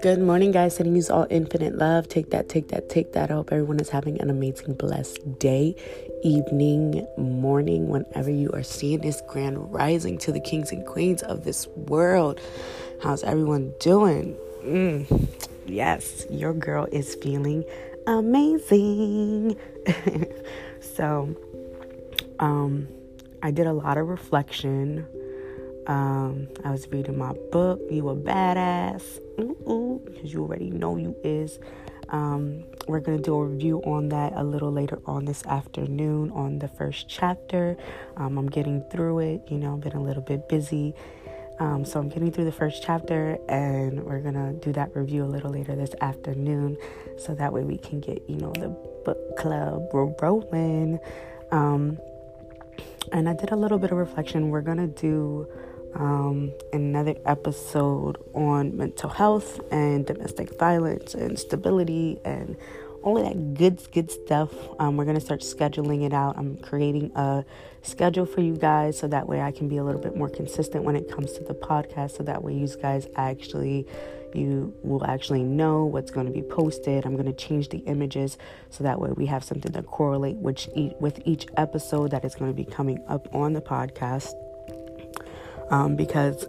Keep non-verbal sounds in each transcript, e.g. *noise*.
Good morning, guys. Sending you all infinite love. Take that, take that, take that. I hope everyone is having an amazing, blessed day, evening, morning, whenever you are seeing this grand rising to the kings and queens of this world. How's everyone doing? Mm, yes, your girl is feeling amazing. *laughs* so, um, I did a lot of reflection um, I was reading my book, You a Badass, Ooh, because you already know you is. Um, we're going to do a review on that a little later on this afternoon on the first chapter. Um, I'm getting through it, you know, been a little bit busy. Um, so I'm getting through the first chapter and we're to do that review a little later this afternoon. So that way we can get, you know, the book club rolling. Um, and I did a little bit of reflection. We're to do um, another episode on mental health and domestic violence and stability and all of that good, good stuff. Um, we're going to start scheduling it out. I'm creating a schedule for you guys so that way I can be a little bit more consistent when it comes to the podcast. So that way, you guys actually, you will actually know what's going to be posted. I'm going to change the images so that way we have something to correlate which with each episode that is going to be coming up on the podcast um, because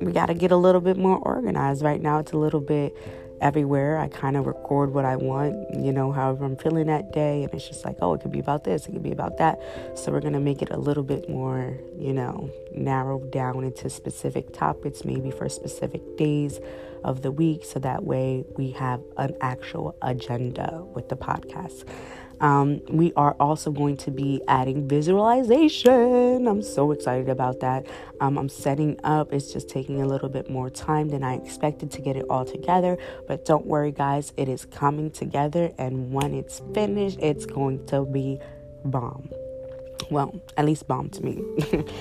we got to get a little bit more organized. Right now, it's a little bit everywhere. I kind of record what I want, you know, however I'm feeling that day. And it's just like, oh, it could be about this, it could be about that. So we're going to make it a little bit more, you know, narrowed down into specific topics, maybe for specific days of the week. So that way we have an actual agenda with the podcast. Um, we are also going to be adding visualization. I'm so excited about that. Um, I'm setting up, it's just taking a little bit more time than I expected to get it all together. But don't worry, guys, it is coming together. And when it's finished, it's going to be bomb well, at least bomb to me.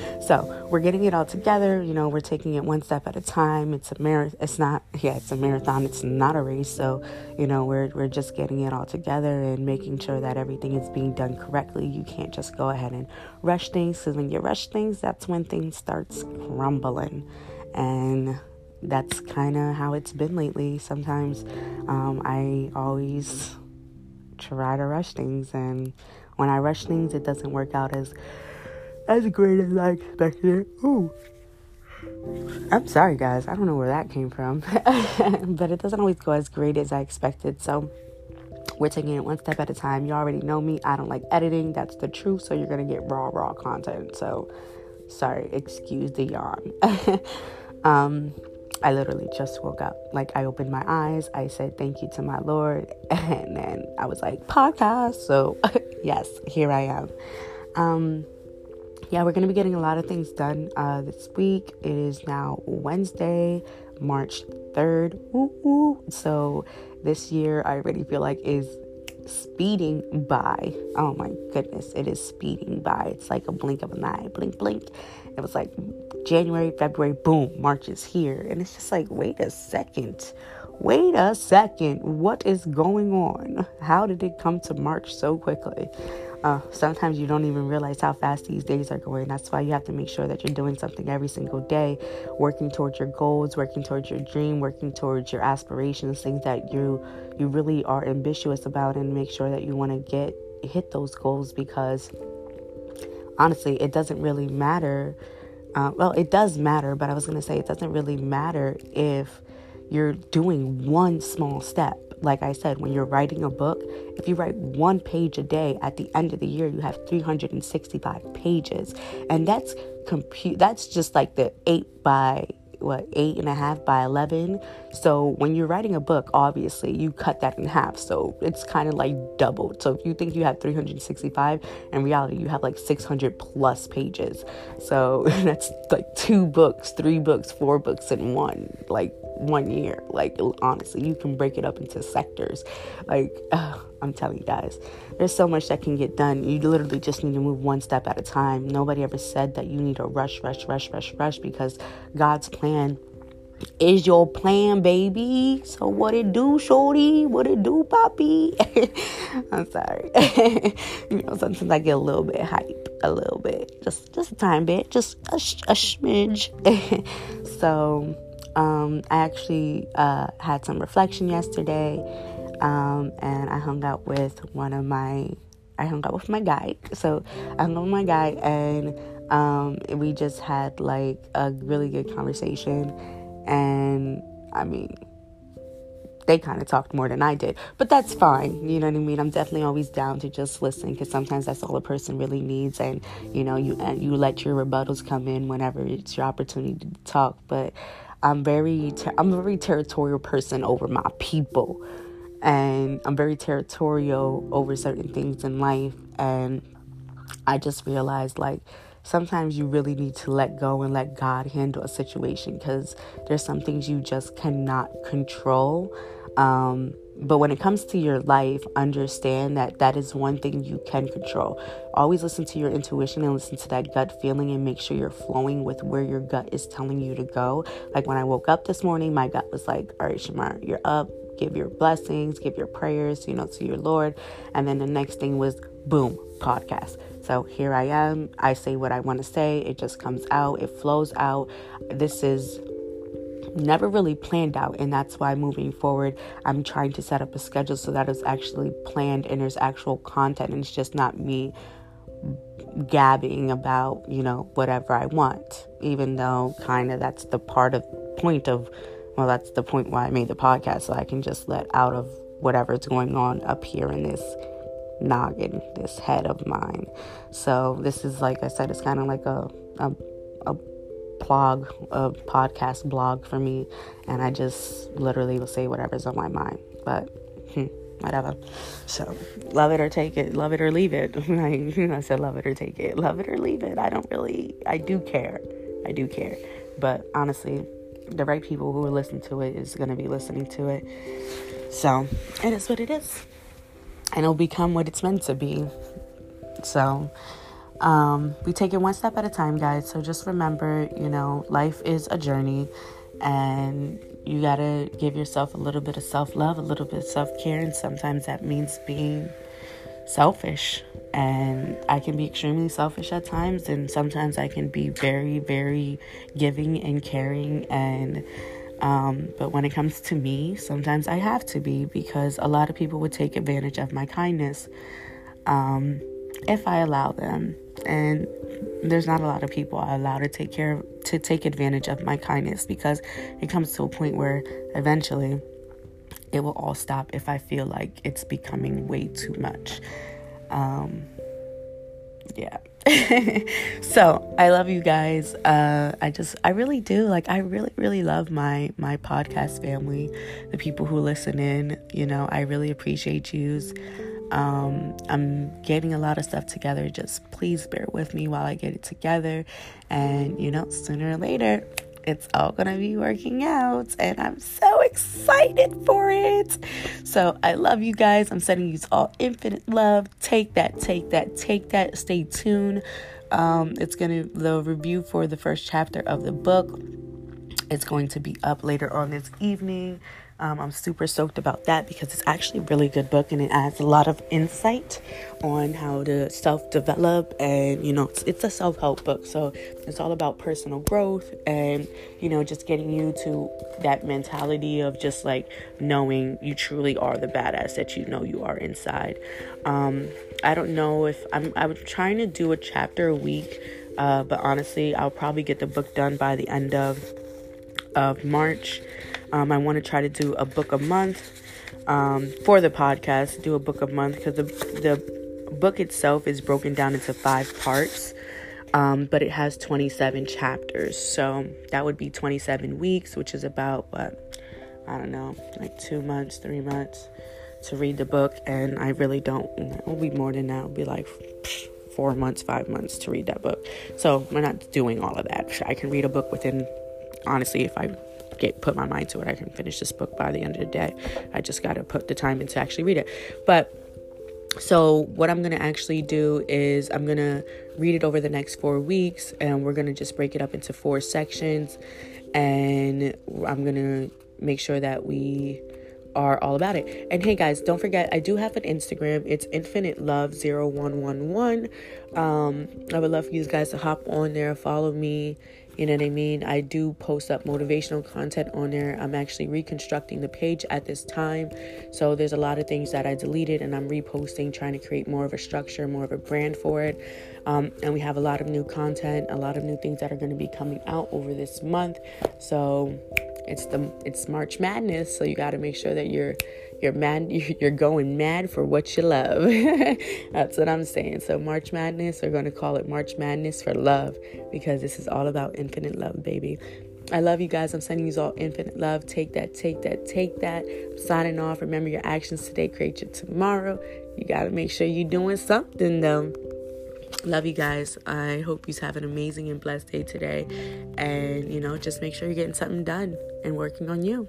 *laughs* so we're getting it all together. You know, we're taking it one step at a time. It's a marathon. It's not, yeah, it's a marathon. It's not a race. So, you know, we're, we're just getting it all together and making sure that everything is being done correctly. You can't just go ahead and rush things because when you rush things, that's when things starts crumbling. And that's kind of how it's been lately. Sometimes um, I always try to rush things and when I rush things, it doesn't work out as as great as I expected. Ooh. I'm sorry, guys. I don't know where that came from, *laughs* but it doesn't always go as great as I expected. So we're taking it one step at a time. You already know me. I don't like editing. That's the truth. So you're gonna get raw, raw content. So sorry. Excuse the yawn. *laughs* um, I literally just woke up. Like I opened my eyes, I said thank you to my Lord, *laughs* and then I was like podcast. So *laughs* yes, here I am. Um, yeah, we're gonna be getting a lot of things done uh, this week. It is now Wednesday, March third. So this year, I already feel like is speeding by. Oh my goodness, it is speeding by. It's like a blink of an eye, blink, blink. It was like January, February, boom, March is here. And it's just like, wait a second. Wait a second. What is going on? How did it come to March so quickly? Uh, sometimes you don't even realize how fast these days are going. That's why you have to make sure that you're doing something every single day, working towards your goals, working towards your dream, working towards your aspirations, things that you you really are ambitious about, and make sure that you want to get hit those goals because honestly, it doesn't really matter. Uh, well, it does matter, but I was going to say it doesn't really matter if you're doing one small step. Like I said, when you're writing a book, if you write one page a day, at the end of the year, you have 365 pages. And that's compute that's just like the eight by what eight and a half by 11 so when you're writing a book obviously you cut that in half. So it's kind of like doubled so if you think you have 365 in reality you have like 600 plus pages. So *laughs* that's like two books three books four books in one like one year. Like honestly you can break it up into sectors. Like uh, i'm telling you guys there's so much that can get done you literally just need to move one step at a time nobody ever said that you need to rush rush rush rush rush because god's plan is your plan, baby. So what it do, shorty? What it do, poppy? *laughs* I'm sorry. *laughs* you know, sometimes I get a little bit hype, a little bit, just just a tiny bit, just a, a smidge. *laughs* so um, I actually uh, had some reflection yesterday, um, and I hung out with one of my. I hung out with my guy. So I hung out with my guy, and um, we just had like a really good conversation and I mean, they kind of talked more than I did, but that's fine. You know what I mean? I'm definitely always down to just listen because sometimes that's all a person really needs, and you know, you and you let your rebuttals come in whenever it's your opportunity to talk. But I'm very, ter- I'm a very territorial person over my people, and I'm very territorial over certain things in life, and I just realized like sometimes you really need to let go and let God handle a situation because there's some things you just cannot control. Um, but when it comes to your life, understand that that is one thing you can control. Always listen to your intuition and listen to that gut feeling and make sure you're flowing with where your gut is telling you to go. Like when I woke up this morning, my gut was like, All right, Shamar, you're up. Give your blessings, give your prayers, you know, to your Lord. And then the next thing was, boom, podcast. So here I am. I say what I want to say. It just comes out, it flows out. This is never really planned out and that's why moving forward i'm trying to set up a schedule so that it's actually planned and there's actual content and it's just not me gabbing about you know whatever i want even though kind of that's the part of point of well that's the point why i made the podcast so i can just let out of whatever's going on up here in this noggin, this head of mine. So this is like I said, it's kind of like a a, a blog, a podcast blog for me, and I just literally will say whatever's on my mind. But hmm, whatever. So love it or take it, love it or leave it. *laughs* *laughs* I said love it or take it, love it or leave it. I don't really, I do care, I do care. But honestly, the right people who will listen to it is going to be listening to it. So it is what it is and it'll become what it's meant to be. So, um, we take it one step at a time, guys. So just remember, you know, life is a journey, and you gotta give yourself a little bit of self love, a little bit of self care, and sometimes that means being selfish. And I can be extremely selfish at times, and sometimes I can be very, very giving and caring and um, but when it comes to me, sometimes I have to be because a lot of people would take advantage of my kindness um, if I allow them. And there's not a lot of people I allow to take care of, to take advantage of my kindness because it comes to a point where eventually it will all stop if I feel like it's becoming way too much. Um, yeah. *laughs* so I love you guys. Uh, I just, I really do. Like, I really, really love my my podcast family, the people who listen in. You know, I really appreciate yous. Um, I'm getting a lot of stuff together. Just please bear with me while I get it together, and you know, sooner or later, it's all gonna be working out, and I'm so excited for it. So I love you guys. I'm sending you all infinite love. Take that, take that, take that. Stay tuned. Um, it's gonna the review for the first chapter of the book. It's going to be up later on this evening. Um, I'm super stoked about that because it's actually a really good book and it adds a lot of insight on how to self develop. And, you know, it's, it's a self help book. So it's all about personal growth and, you know, just getting you to that mentality of just like knowing you truly are the badass that you know you are inside. Um, I don't know if I'm, I'm trying to do a chapter a week, uh, but honestly, I'll probably get the book done by the end of, of March. Um, I want to try to do a book a month um, for the podcast. Do a book a month because the the book itself is broken down into five parts, um, but it has 27 chapters. So that would be 27 weeks, which is about what I don't know, like two months, three months to read the book. And I really don't. It'll be more than that. It'll be like four months, five months to read that book. So we're not doing all of that. I can read a book within honestly if I get put my mind to it. I can finish this book by the end of the day. I just got to put the time in to actually read it. But So, what I'm going to actually do is I'm going to read it over the next four weeks, and we're going to just break it up into four sections. And I'm going to make sure that we are all about it. And hey guys, don't forget I do have an Instagram. It's infinite love 0111. Um I would love for you guys to hop on there, follow me. You know what I mean? I do post up motivational content on there. I'm actually reconstructing the page at this time. So there's a lot of things that I deleted and I'm reposting, trying to create more of a structure, more of a brand for it. Um, and we have a lot of new content, a lot of new things that are going to be coming out over this month. So it's the it's March Madness, so you got to make sure that you're you're mad *laughs* you're going mad for what you love. *laughs* That's what I'm saying. So March Madness, we're going to call it March Madness for love because this is all about infinite love, baby. I love you guys. I'm sending you all infinite love. Take that, take that, take that. I'm signing off. Remember your actions today create your tomorrow. You got to make sure you're doing something though. Love you guys. I hope you have an amazing and blessed day today. And, you know, just make sure you're getting something done and working on you.